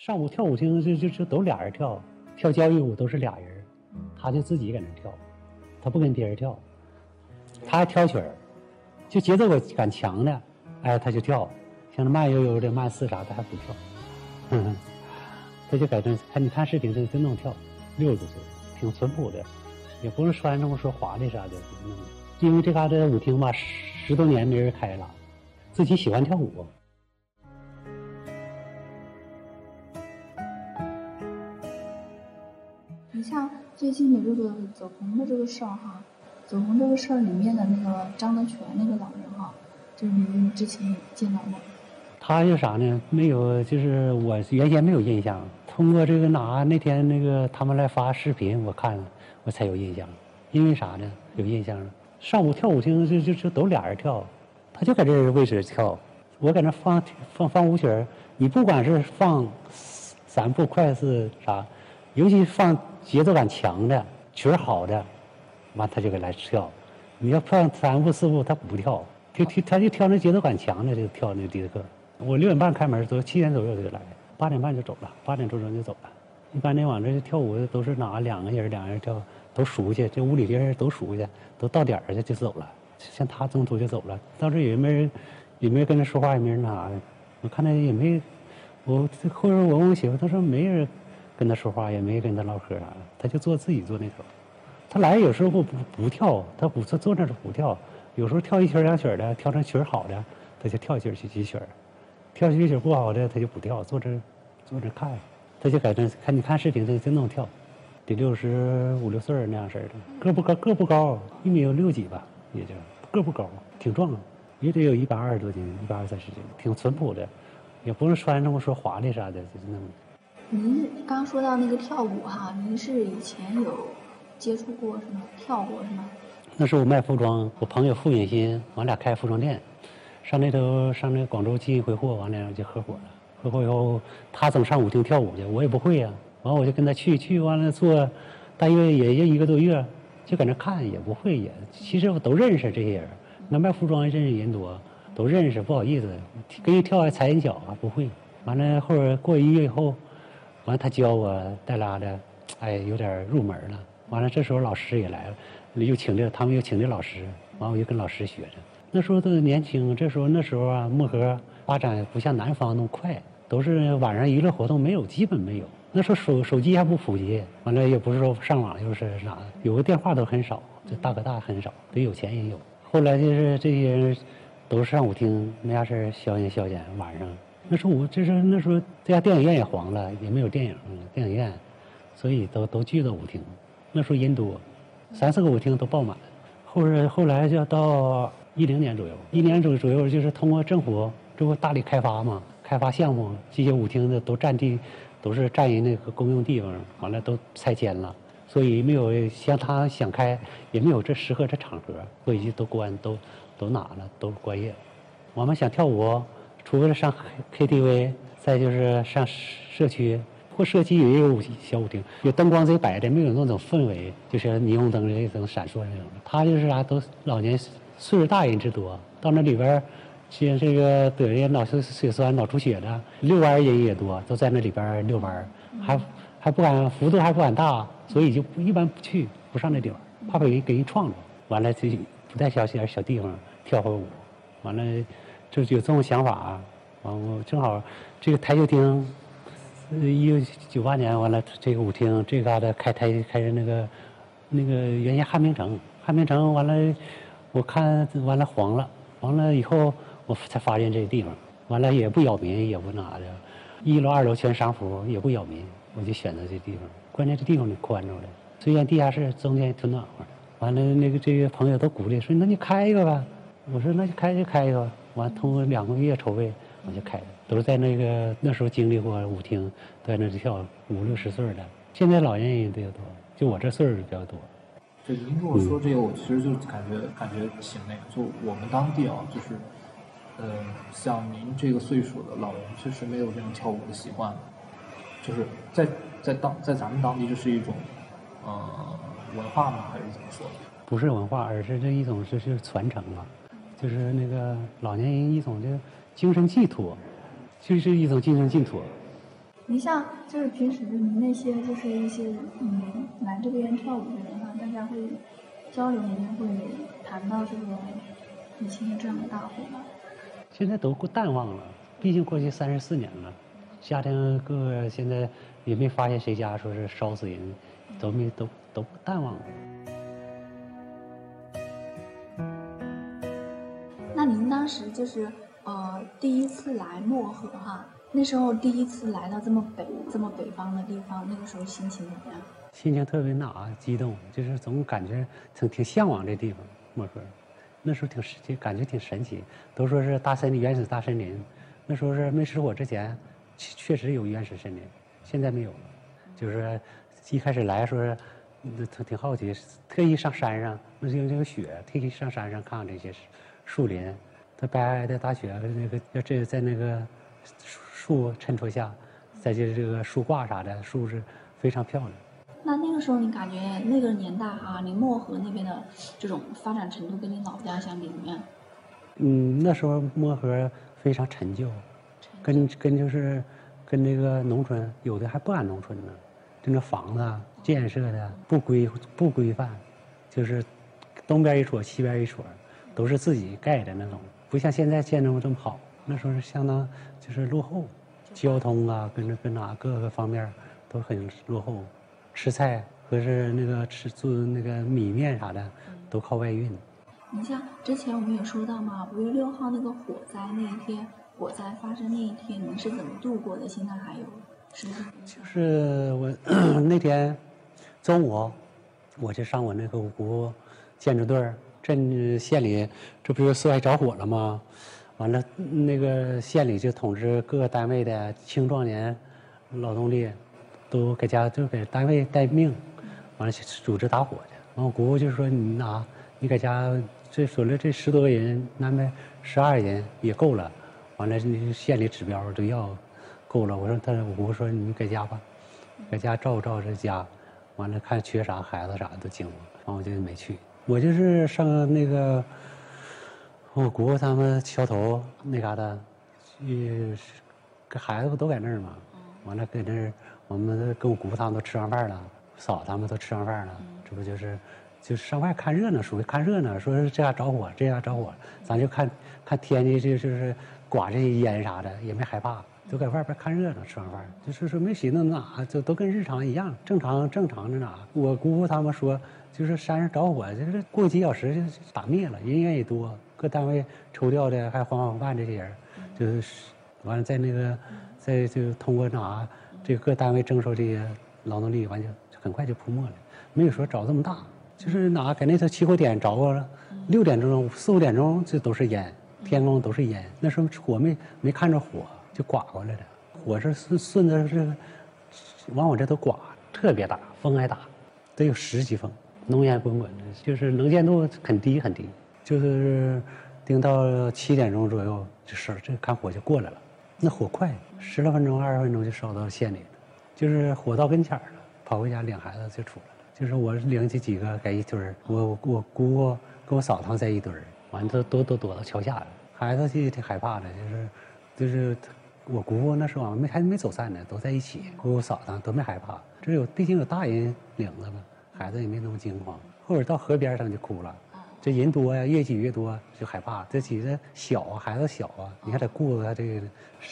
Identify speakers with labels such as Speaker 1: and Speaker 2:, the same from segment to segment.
Speaker 1: 上午跳舞厅就就就都俩人跳，跳交谊舞都是俩人，他就自己搁那跳，他不跟别人跳，他还挑曲儿，就节奏感强的，哎，他就跳，像那慢悠悠的慢四啥，他还不跳，他就在这看你看视频，他就能跳，六十多岁，挺淳朴的，也不是穿这么说华丽啥的，因为这嘎达舞厅吧，十多年没人开了，自己喜欢跳舞。
Speaker 2: 像最近的这个走红的这个事儿哈，走红这个事儿里面的那个张德全那个老人哈，就是您之前见到吗？
Speaker 1: 他就啥呢？没有，就是我原先没有印象，通过这个拿那天那个他们来发视频，我看了，我才有印象。因为啥呢？有印象了。上午跳舞厅就就就都俩人跳，他就在这位置跳，我在那放放放舞曲，你不管是放三步快四啥，尤其放。节奏感强的曲儿好的，完他就给来跳。你要放三步四步，他不跳，就跳他就跳那节奏感强的就跳那迪斯科。我六点半开门，都七点左右就来，八点半就走了，八点多钟就走了。一般的往这跳舞的都是哪两个人两个人跳，都熟悉，这屋里的人都熟悉，都到点儿去就走了。像他中途就走了，到这也没人，也没跟他说话，也没人那啥的。我看他也没，我后边我问我媳妇，她说没人。跟他说话也没跟他唠嗑啥的，他就坐自己坐那头。他来有时候不不跳，他不坐坐那儿不跳。有时候跳一曲两曲的，跳成曲儿好的，他就跳一曲去几曲儿；跳几曲不好的，他就不跳，坐这坐这看。他就在这看你看视频，他就能跳。得六十五六岁那样式的，个不高个不高，一米六几吧，也就个不高，挺壮，也得有一百二十多斤，一百二三十斤，挺淳朴的，也不是穿那么说华丽啥的，就是那么。
Speaker 2: 您刚说到那个跳舞哈，您是以前有接触过什么跳过是吗？
Speaker 1: 那时候我卖服装，我朋友付允新，我俩开服装店，上那头上那广州进一回货，完了就合伙了。合伙以后，他总上舞厅跳舞去，我也不会呀，完我就跟他去，去完了做，大约也就一个多月，就搁那看，也不会也。其实我都认识这些人，那卖服装认识人多，都认识，不好意思，跟人跳还踩人脚啊，不会。完了后边过一个月以后。完了，他教我带拉的，哎，有点入门了。完了，这时候老师也来了，又请这他们又请的老师。完，我就跟老师学着。那时候都年轻，这时候那时候啊，漠河发展不像南方那么快，都是晚上娱乐活动没有，基本没有。那时候手手机还不普及，完了也不是说上网又是啥，有个电话都很少，这大哥大很少，得有钱人有。后来就是这些人，都是上舞厅，没啥事消遣消遣，晚上。那时候我这是那时候这家电影院也黄了，也没有电影电影院，所以都都聚到舞厅。那时候人多，三四个舞厅都爆满。后边后来就到一零年左右，一年左左右就是通过政府这不大力开发嘛，开发项目，这些舞厅的都占地，都是占人那个公用地方，完了都拆迁了，所以没有像他想开，也没有这适合这场合，所以就都关都都哪了，都关业。我们想跳舞。除了上 KTV，再就是上社区，或社区也有小舞厅，有灯光贼白的，没有那种氛围，就是霓虹灯那种闪烁那种。他就是啥，都老年岁数大人之多，到那里边，像这个得的脑血栓、脑出血的，遛弯人也多，都在那里边遛弯，还还不敢幅度还不敢大，所以就一般不去，不上那地方，怕被人给人撞着。完了就不带小点小地方跳会舞，完了。就有这种想法，完我正好这个台球厅，一九九八年完了，这个舞厅这嘎达开台开那个那个原先汉平城，汉平城完了，我看完了黄了，黄了以后我才发现这个地方，完了也不扰民也不那啥的，一楼二楼全商服也不扰民，我就选择这地方，关键这地方你宽敞的，虽然地下室中间挺暖和，完了那个这些朋友都鼓励说那你开一个吧，我说那就开就开一个。吧。完，通过两个月筹备，我就开了。都是在那个那时候经历过舞厅，在那跳五六十岁的。现在老年人比较多，就我这岁数比较多。
Speaker 3: 就您跟我说这个，我其实就感觉感觉挺那个。就我们当地啊，就是，呃，像您这个岁数的老人，确实没有这种跳舞的习惯。就是在在当在咱们当地，这是一种呃文化吗？还是怎么说？
Speaker 1: 不是文化，而是这一种就是传承啊。就是那个老年人一种的精神寄托，就是一种精神寄托。
Speaker 2: 你像就是平时你那些就是一些嗯来这边跳舞的人哈，大家会交流里面会谈到这个以前这样的大火吗？
Speaker 1: 现在都淡忘了，毕竟过去三十四年了，家庭各个现在也没发现谁家说是烧死人，都没都都淡忘了。
Speaker 2: 就是呃第一次来漠河哈，那时候第一次来到这么北这么北方的地方，那个时候心情怎么样？
Speaker 1: 心情特别那啊激动，就是总感觉挺挺向往这地方漠河。那时候挺神，感觉挺神奇。都说是大森林，原始大森林。那时候是没失火之前，确实有原始森林，现在没有了。就是一开始来说是，挺挺好奇，特意上山上，那就那个雪，特意上山上看看这些树林，它白皑皑的大雪，那个要这在那个树衬托下，再就是这个树挂啥的，树是非常漂亮。
Speaker 2: 那那个时候你感觉那个年代哈，你漠河那边的这种发展程度跟你老家相比怎么样？
Speaker 1: 嗯，那时候漠河非常陈旧，跟跟就是跟那个农村有的还不按农村呢，就那房子建设的不规不规范，就是东边一撮西边一撮，都是自己盖的那种，不像现在建筑这么好。那时候是相当就是落后，交通啊跟着跟哪各个方面都很落后。吃菜和是那个吃做那个米面啥的，都靠外运。
Speaker 2: 你像之前我们也说到嘛，五月六号那个火灾那一天，火灾发生那一天，你是怎么度过的？现在还有是不是？
Speaker 1: 就是我 那天中午，我就上我那个五湖建筑队镇县里，这不是四外着火了吗？完了，那个县里就通知各个单位的青壮年劳动力。都搁家就给单位待命，完了组织打火去。完我姑姑就说：“你哪？你搁家这说了这十多个人，安排十二人也够了。完了，那县里指标都要够了。我说他，我姑姑说你搁家吧，搁家照顾照顾这家。完了看缺啥孩子啥都经过。完我就没去。我就是上那个我姑姑他们桥头那嘎达，去，跟孩子不都在那儿吗？完了跟那儿。”我们跟我姑父他们都吃上饭了，嫂他们都吃上饭了，这不就是，就上外看热闹，属于看热闹。说是这家着火，这家着火，咱就看看天气，就就是刮这些烟啥的，也没害怕，都在外边看热闹，吃完饭就是说没寻思哪，就都跟日常一样，正常正常的哪。我姑父他们说，就是山上着火，就是过几小时就打灭了，人员也多，各单位抽调的还防火办这些人，就是完了在那个在就通过哪。这各单位征收这些劳动力，完就很快就扑没了，没有说着这么大。就是哪给那头起火点着了，六点钟、四五点钟，这都是烟，天空都是烟。那时候火没没看着火，就刮过来了。火是顺顺着这个往我这头刮，特别大，风还大，得有十级风，浓烟滚滚的，就是能见度很低很低。就是盯到七点钟左右，就是这看火就过来了。那火快，十来分钟、二十分钟就烧到县里了，就是火到跟前儿了，跑回家领孩子就出来了。就是我领起几个在一堆儿，我我姑姑跟我嫂子在一堆儿，完都都都躲到桥下了。孩子就挺害怕的，就是就是我姑姑那时候没还没走散呢，都在一起，姑姑嫂子都没害怕。这有毕竟有大人领着嘛，孩子也没那么惊慌。后边到河边上就哭了。这人多呀，越挤越多就害怕。这挤着小，孩子小啊，你还得顾着他这个，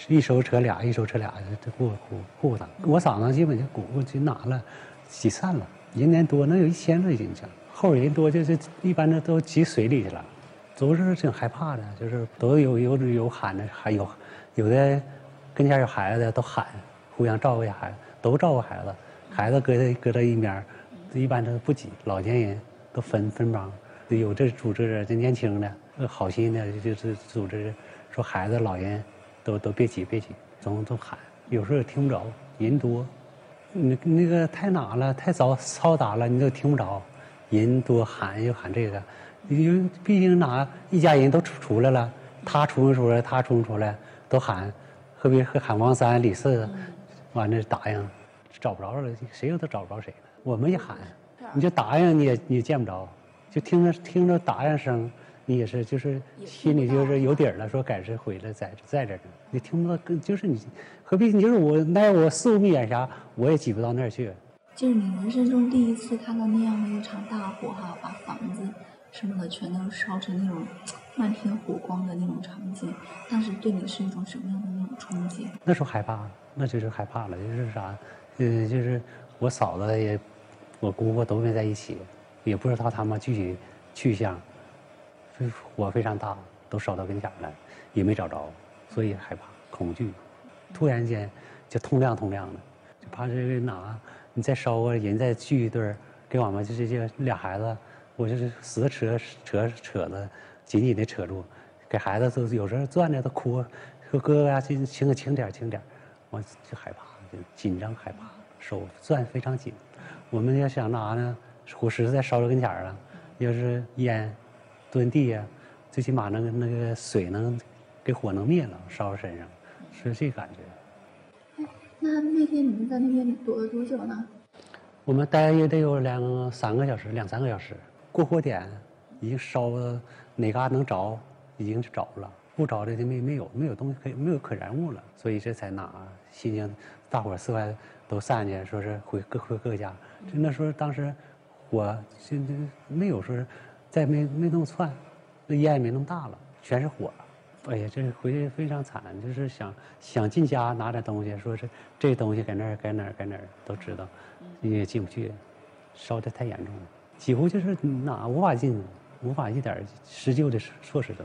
Speaker 1: 一手扯俩，一手扯俩，这顾顾顾他。我嗓子基本就顾顾就拿了，挤散了。人年多，能有一千多人去。后人多就是一般的都挤水里去了，都是挺害怕的，就是都有有有喊的，还有有的跟前有孩子的都喊，互相照顾一下孩子，都照顾孩子。孩子搁在搁在一边，一般都不挤，老年人都分分帮。有这组织，这年轻的、好心的，就是组织说孩子、老人，都都别挤，别挤，总总喊。有时候也听不着，人多，那那个太哪了，太嘈嘈杂了，你都听不着。人多喊又喊这个，因为毕竟哪一家人都出出来了，他冲出来，他冲出来，都喊，何必喊王三、李四，完了答应，找不着了，谁都找不着谁了。我们一喊，你就答应你也你也见不着。就听着听着答应声，你也是就是心里就是有底儿了，说赶是回来在在这儿呢。你听不到，更就是你何必？你就是我那我四五米远啥，我也挤不到那儿去。
Speaker 2: 就是你人生中第一次看到那样的一场大火哈，把房子什么的全都烧成那种 漫天火光的那种场景，当时对你是一种什么样的那种冲击？
Speaker 1: 那时候害怕，那就是害怕了，就是啥，呃，就是我嫂子也，我姑姑都没在一起，也不知道他们具体去向。火非常大，都烧到跟前了，也没找着，所以害怕、恐惧。突然间就通亮通亮的，就怕这个哪，你再烧个人再聚一对，给我们就这这俩孩子，我就是死扯扯扯的，紧紧的扯住，给孩子都有时候攥着都哭，说哥哥呀，轻轻轻点轻点，我就害怕，就紧张害怕，手攥非常紧。我们要想拿呢，火实在烧到跟前儿了，要是烟。蹲地呀，最起码那个那个水能给火能灭了，烧身上，是这感觉。
Speaker 2: 那那天你们在那边躲了多久呢？
Speaker 1: 我们待也得有两三个小时，两三个小时。过火点已经烧了哪嘎能着，已经是着了，不着的就没没有没有东西可以没有可燃物了，所以这才拿新疆，大伙四外都散去，说是回各回各家。就那时候当时火现在没有说是。再没没那么窜，那烟也没那么大了，全是火。哎呀，这回去非常惨，就是想想进家拿点东西，说是这东西搁那儿，搁哪儿，搁哪儿都知道，也进不去，烧的太严重了，几乎就是哪无法进，无法一点施救的措施都。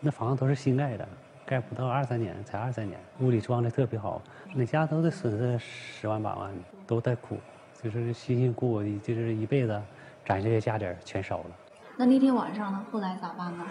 Speaker 1: 那房子都是新盖的，盖不到二三年，才二三年，屋里装的特别好，那家都得损失十万八万，都在哭，就是辛辛苦苦的，就是一辈子攒下的家底儿全烧了。
Speaker 2: 那那天晚上呢？后来咋办呢？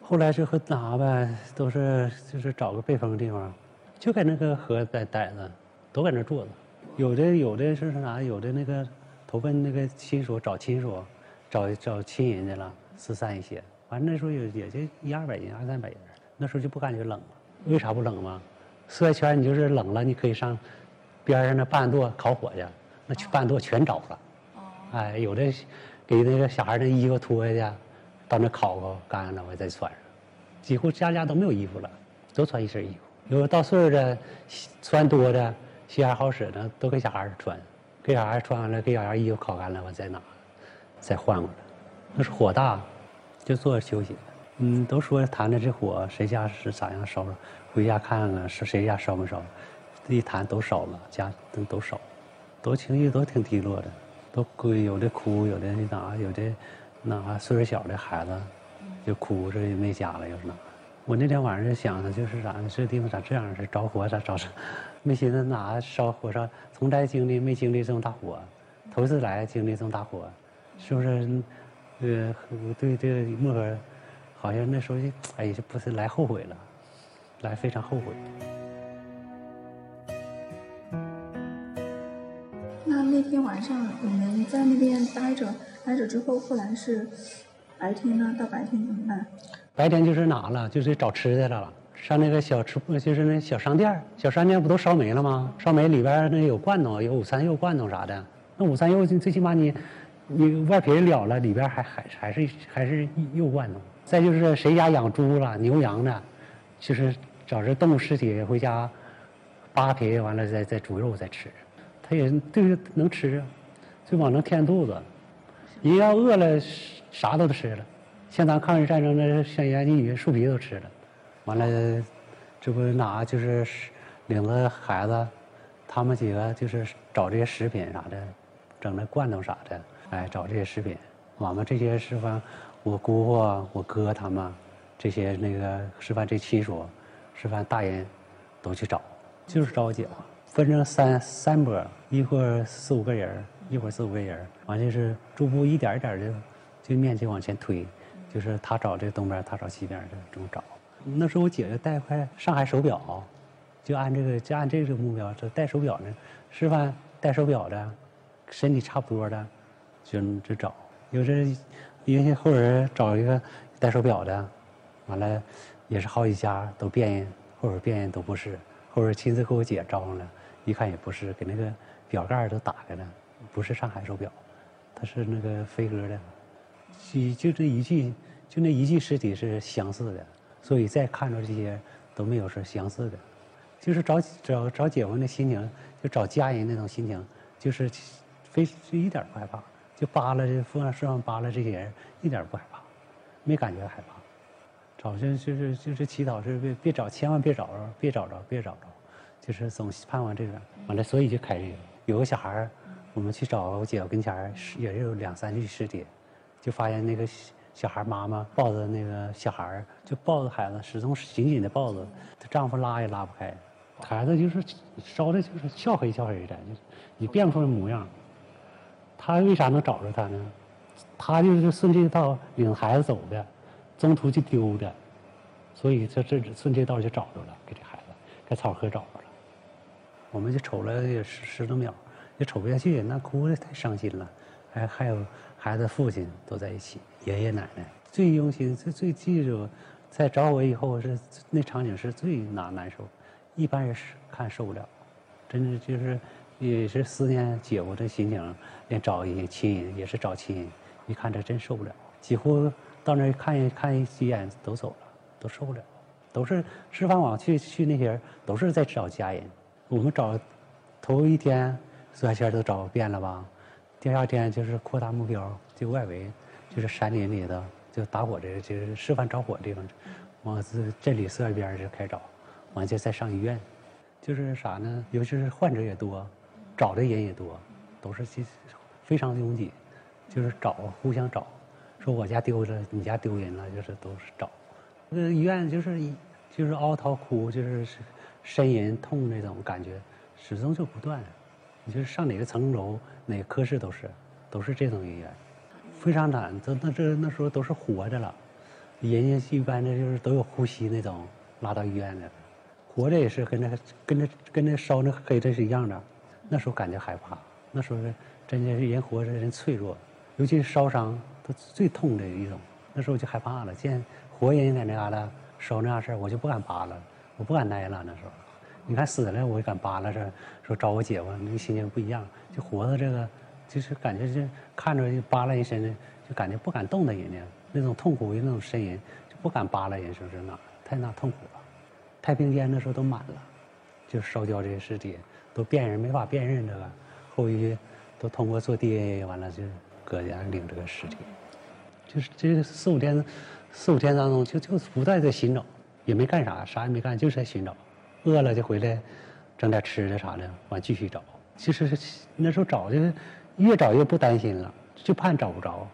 Speaker 1: 后来是和哪呗，都是就是找个背风的地方，就在那个河在待着，都在那坐着。有的有的是啥？有的那个投奔那个亲属，找亲属，找找亲人去了，四散一些。反正那时候也也就一二百人，二三百人。那时候就不感觉冷了。为啥不冷吗？四外圈你就是冷了，你可以上边上那半垛烤火去，那去半垛全着了。哎，有的。给那个小孩的衣服脱下去，到那烤烤干了，我再穿上。几乎家家都没有衣服了，都穿一身衣服。有到岁数的，穿多的，心眼好使的，都给小孩穿。给小孩穿完了，给小孩衣服烤干了，我再拿，再换过来。那是火大，就坐着休息。嗯，都说谈的这火，谁家是咋样烧了？回家看看是谁家烧没烧？一谈都烧了，家都都烧，都情绪都挺低落的。都哭，有的哭，有的哪，有的那啥岁数小的孩子就哭，说没家了，又是那。我那天晚上就想的就是啥呢？这地方咋这样？是着火咋着？没寻思哪烧火烧，从来经历没经历这种大火，头一次来经历这种大火，是不是？呃，我对这个漠河，好像那时候就哎呀，就不是来后悔了，来非常后悔。
Speaker 2: 那那天晚上你们在那边待着，待着之后，后来是白天呢？到白天怎么办？
Speaker 1: 白天就是哪了？就是找吃的了。上那个小吃，就是那小商店小商店不都烧煤了吗？烧煤里边那有罐头，有午餐肉罐头啥的。那午餐肉最起码你，你外皮了了，里边还还还是还是肉罐头。再就是谁家养猪了、牛羊的，就是找这动物尸体回家，扒皮完了再再煮肉再吃。他也对能吃啊，最往能填肚子。人要饿了，啥都吃了。像咱抗日战争那像言妓女，树皮都吃了。完了，这不哪就是领着孩子，他们几个就是找这些食品啥的，整那罐头啥的，哎，找这些食品。我们这些师范，我姑父、我哥他们这些那个师范这亲属，师范大人，都去找，就是找我姐夫。分成三三波，一会儿四五个人，一会儿四五个人，完就是逐步一点一点的，就面积往前推，就是他找这东边，他找西边的这么找。那时候我姐姐戴块上海手表，就按这个就按这个目标，这戴手表呢，示范戴手表的，身体差不多的，就就找。有这因为后人找一个戴手表的，完了也是好几家都辨认，后边辨认都不是，后边亲自给我姐招上了。一看也不是，给那个表盖都打开了，不是上海手表，它是那个飞鸽的，就就这一具就那一具尸体是相似的，所以再看着这些都没有是相似的，就是找找找姐夫的心情，就找家人那种心情，就是非就一点不害怕，就扒拉这风上身上扒拉这些人一点不害怕，没感觉害怕。找就就是就是祈祷是别别找，千万别找着，别找着，别找着，就是总盼望这个。完了，所以就开这个。有个小孩儿，我们去找我姐夫跟前儿，也是有两三具尸体，就发现那个小孩妈妈抱着那个小孩儿，就抱着孩子，始终紧紧的抱着，她丈夫拉也拉不开，孩子就是烧的就是俏黑俏黑的，就你辨不出来模样。他为啥能找着他呢？他就是顺这道领孩子走的，中途就丢的，所以这这顺这道就找着了，给这孩子在草河找着了。我们就瞅了也十十多秒，也瞅不下去，那哭的太伤心了。还还有孩子父亲都在一起，爷爷奶奶最用心、最最记住，在找我以后是那场景是最难难受，一般人是看受不了，真的就是也是思念姐夫的心情，连找一亲人也是找亲人，一看这真受不了，几乎到那儿看一看一眼都走了，都受不了，都是吃饭网去去那些人都是在找家人。我们找头一天所有线都找遍了吧，第二天就是扩大目标，就外围就是山林里头，就打火这就是示范着火地方，往这镇里四外边就开找，完就再上医院，就是啥呢？尤其是患者也多，找的人也多，都是其非常拥挤，就是找互相找，说我家丢了，你家丢人了，就是都是找。那个医院就是一就是嗷嚎哭，就是呻吟痛那种感觉，始终就不断。你就是上哪个层楼，哪个科室都是，都是这种医院，非常惨。这那这那时候都是活着了，人家一般的就是都有呼吸那种，拉到医院来。活着也是跟那跟那跟那烧那黑的是一样的。那时候感觉害怕，那时候是真的是人活着人脆弱，尤其是烧伤都最痛的一种。那时候就害怕了，见活人在那嘎达烧那样事儿，我就不敢扒拉，我不敢待了。那时候，你看死了我也敢扒拉着，说找我姐夫，那心情不一样。就活着这个，就是感觉是看着扒拉人身上，就感觉不敢动的人家，那种痛苦的那种呻吟，就不敢扒拉人，说是那太那痛苦了。太平间那时候都满了，就烧焦这些尸体都辨认没法辨认这个，后裔都通过做 DNA 完了就搁家领这个尸体，就是这四五天四五天当中就就不断在寻找，也没干啥，啥也没干，就是在寻找，饿了就回来整点吃的啥的，完继续找。其实那时候找就是越找越不担心了，就怕找不着，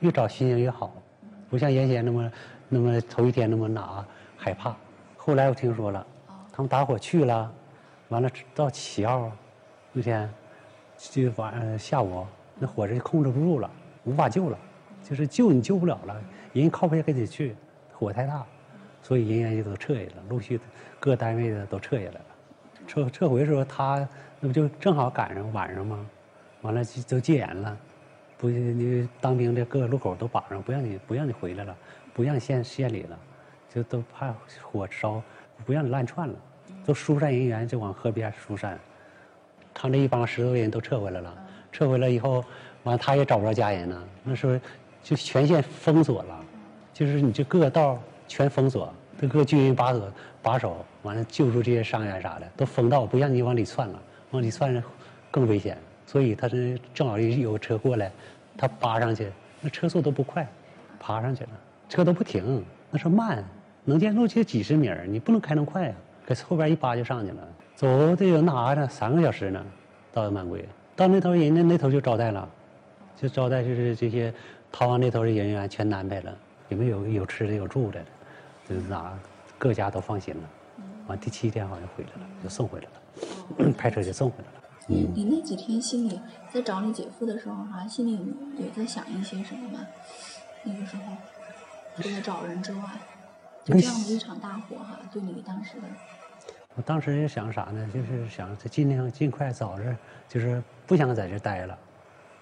Speaker 1: 越找心情越好，不像原先那么那么头一天那么哪害怕。后来我听说了，他们打火去了，完了到七号那天，就晚上下午那火就控制不住了，无法救了，就是救你救不了了，人靠不下跟你去，火太大，所以人员就都撤下了，陆续各单位的都撤下来了。撤撤回的时候，他那不就正好赶上晚上吗？完了就都戒严了，不你当兵的各个路口都绑上，不让你不让你回来了，不让县县里了。就都怕火烧，不让你乱窜了，都疏散人员就往河边疏散。他那一帮十多个人都撤回来了，撤回来以后，完他也找不着家人了。那时候就全线封锁了，就是你这各个道全封锁，各个军人把守把守，完了救助这些伤员啥的都封道，不让你往里窜了，往里窜更危险。所以他是正好有车过来，他扒上去，那车速都不快，爬上去了，车都不停，那是慢。能见度就几十米你不能开那么快啊！搁后边一扒就上去了，走得有那啥呢？三个小时呢，到满归。到那头人家那头就招待了，就招待就是这些逃亡那头的人员全安排了，里面有有吃的有住的，就是哪各家都放心了。完第七天好像回来了，就送回来了，派车就送回来了。
Speaker 2: 你你那几天心里在找你姐夫的时候哈，心里有在想一些什么吗？那个时候除了找人之外。就这样的一场大火哈，对你当时的，
Speaker 1: 我当时也想啥呢？就是想尽量尽快早日，就是不想在这待了。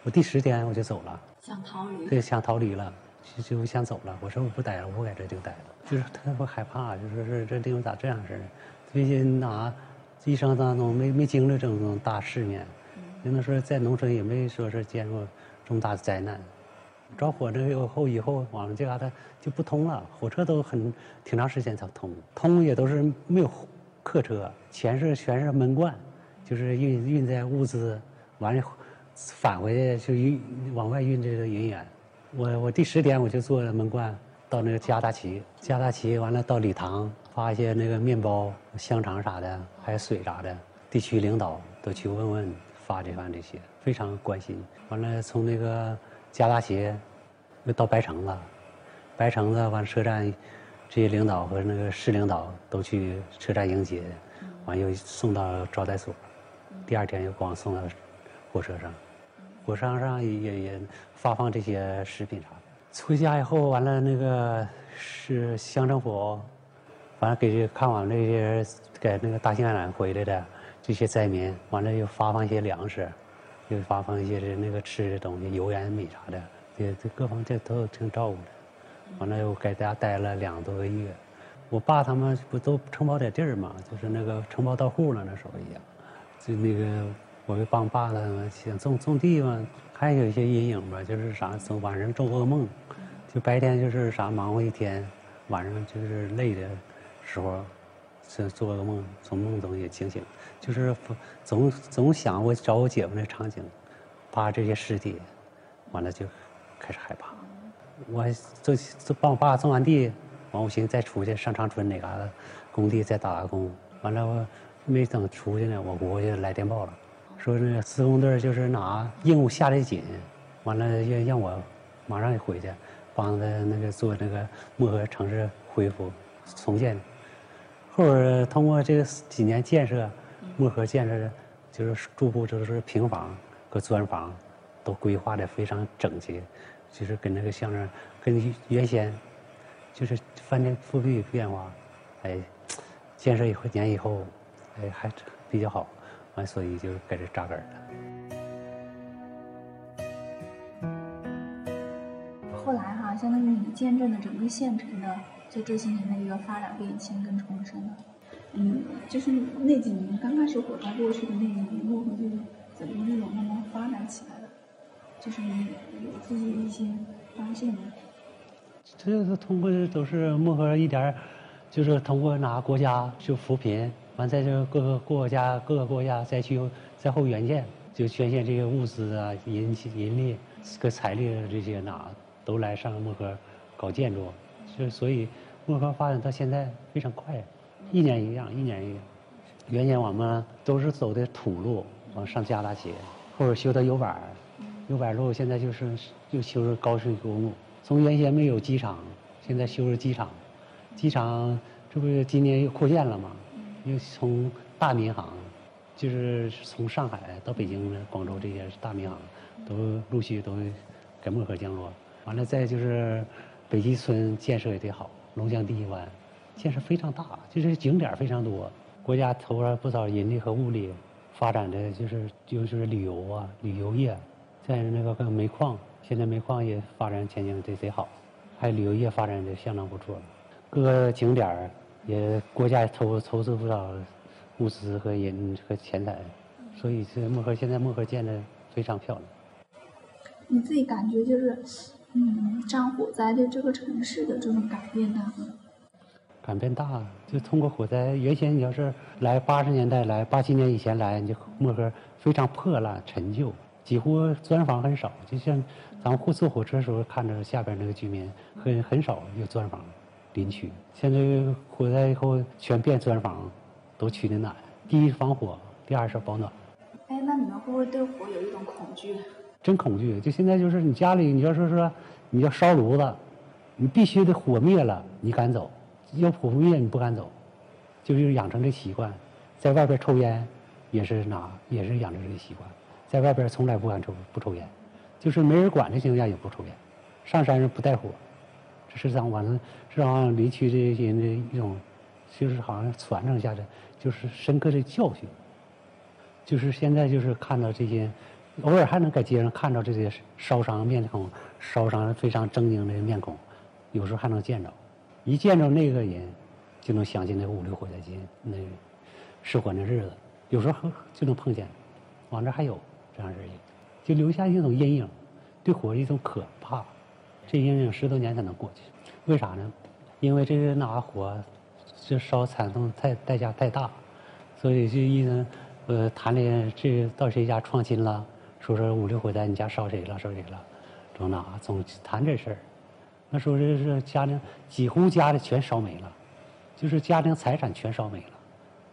Speaker 1: 我第十天我就走了，
Speaker 2: 想逃离，
Speaker 1: 对，想逃离了，就就想走了。我说我不待了，我不在这就待了。就是特别害怕，就说是这地方咋这样式的？毕竟哪一生当中没没经历这种大世面，有的说在农村也没说是见过这么大的灾难，着火那以后以后，往这嘎达就不通了，火车都很挺长时间才通，通也都是没有客车，全是全是闷罐，就是运运载物资，完了返回去就运往外运这个人员。我我第十天我就坐闷罐到那个加达奇，加达奇完了到礼堂发一些那个面包、香肠啥的，还有水啥的，地区领导都去问问发这番这些，非常关心。完了从那个加达奇又到白城了，白城子完车站，这些领导和那个市领导都去车站迎接，完又送到招待所，第二天又光送到火车上，火车上也也发放这些食品啥的。回家以后完了那个是乡政府，完了给看望那些给那个大兴安岭回来的这些灾民，完了又发放一些粮食，又发放一些这那个吃的东西，油盐米啥的，这这各方这都挺照顾的。完了又给大家待了两多个月。我爸他们不都承包点地儿嘛，就是那个承包到户了，那时候一样。就那个我就帮爸他们想种种地嘛，还有一些阴影吧，就是啥，晚上做噩梦，就白天就是啥忙活一天，晚上就是累的时候，是做噩梦，从梦中也惊醒，就是总总想我找我姐夫那场景，扒这些尸体，完了就开始害怕。我这这帮我爸种完地，完我寻思再出去上长春哪嘎达工地再打个工，完了我没等出去呢，我姑就来电报了，说那个施工队就是拿任务下的紧，完了要让我马上就回去，帮他那个做那个漠河城市恢复重建。后边通过这个几年建设，漠河建设就是住户就是平房和砖房都规划的非常整洁。就是跟那个相声，跟原先，就是翻天覆地变化，哎，建设以后年以后，哎还比较好，完所以就在这扎根了。
Speaker 2: 后来哈，相当于你见证了整个县城的就这些年的一个发展变迁跟重生了。嗯，就是那几年刚开始火灾过去的那几年，漠河就是怎么那种慢慢发展起来的？就是你有自己的一些发现吗？
Speaker 1: 这是通过都是漠河一点儿，就是通过拿国家就扶贫，完再就各个国家各个国家再去再后援建，就捐献这些物资啊、人人力、跟财力这些哪都来上漠河搞建筑，就所以漠河发展到现在非常快，一年一样，一年一样。原先我们都是走的土路，往上加大街，后边修的油板。油板路现在就是又修了高速公路，从原先没有机场，现在修了机场，机场这不是今年又扩建了吗？又从大民航，就是从上海到北京、广州这些大民航，都陆续都给漠河降落。完了再就是北极村建设也得好，龙江第一湾建设非常大，就是景点非常多，国家投了不少人力和物力，发展的就是就是旅游啊，旅游业。再那个跟煤矿，现在煤矿也发展前景得贼好，还有旅游业发展的相当不错。各个景点也国家投投资不少物资和人和钱财，所以这漠河现在漠河建的非常漂亮。
Speaker 2: 你自己感觉就是，嗯，这样火灾对这个城市的这种改变大吗？
Speaker 1: 改变大，就通过火灾，原先你要是来八十年代来八七年以前来，你就漠河非常破烂陈旧。几乎砖房很少，就像咱们坐火车时候看着下边那个居民，很很少有砖房林区。现在火灾以后全变砖房，都取的暖，第一防火，第二是保暖。
Speaker 2: 哎，那你们会不会对火有一种恐惧？
Speaker 1: 真恐惧！就现在就是你家里，你要说说你要烧炉子，你必须得火灭了你敢走，要火不灭你不敢走，就是养成这习惯。在外边抽烟，也是拿也是养成这个习惯。在外边从来不敢抽不抽烟，就是没人管的情况下也不抽烟，上山上不带火，这是咱完了，是让离区这些人的一种，就是好像传承下来，就是深刻的教训。就是现在就是看到这些，偶尔还能在街上看到这些烧伤面孔、烧伤非常狰狞的面孔，有时候还能见着，一见着那个人，就能想起那五六火灾节那失火那日子，有时候就能碰见，往这还有。这样人，就留下一种阴影，对火一种可怕，这阴影十多年才能过去。为啥呢？因为这个那火，这烧惨痛太代价太大，所以就一人，呃，谈恋这到谁家创新了，说说五六回在你家烧谁了烧谁了，总那总谈这事儿。那时候这是家庭几乎家里全烧没了，就是家庭财产全烧没了，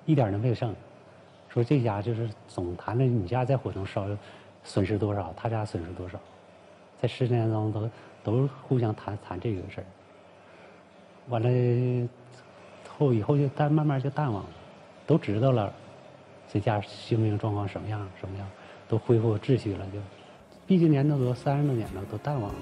Speaker 1: 一点都没剩。说这家就是总谈着你家在火中烧，损失多少，他家损失多少，在十年当中都都互相谈谈这个事儿。完了后以后就淡慢慢就淡忘了，都知道了，这家性命状况什么样什么样，都恢复秩序了就，毕竟年头都三十多年了，都淡忘了。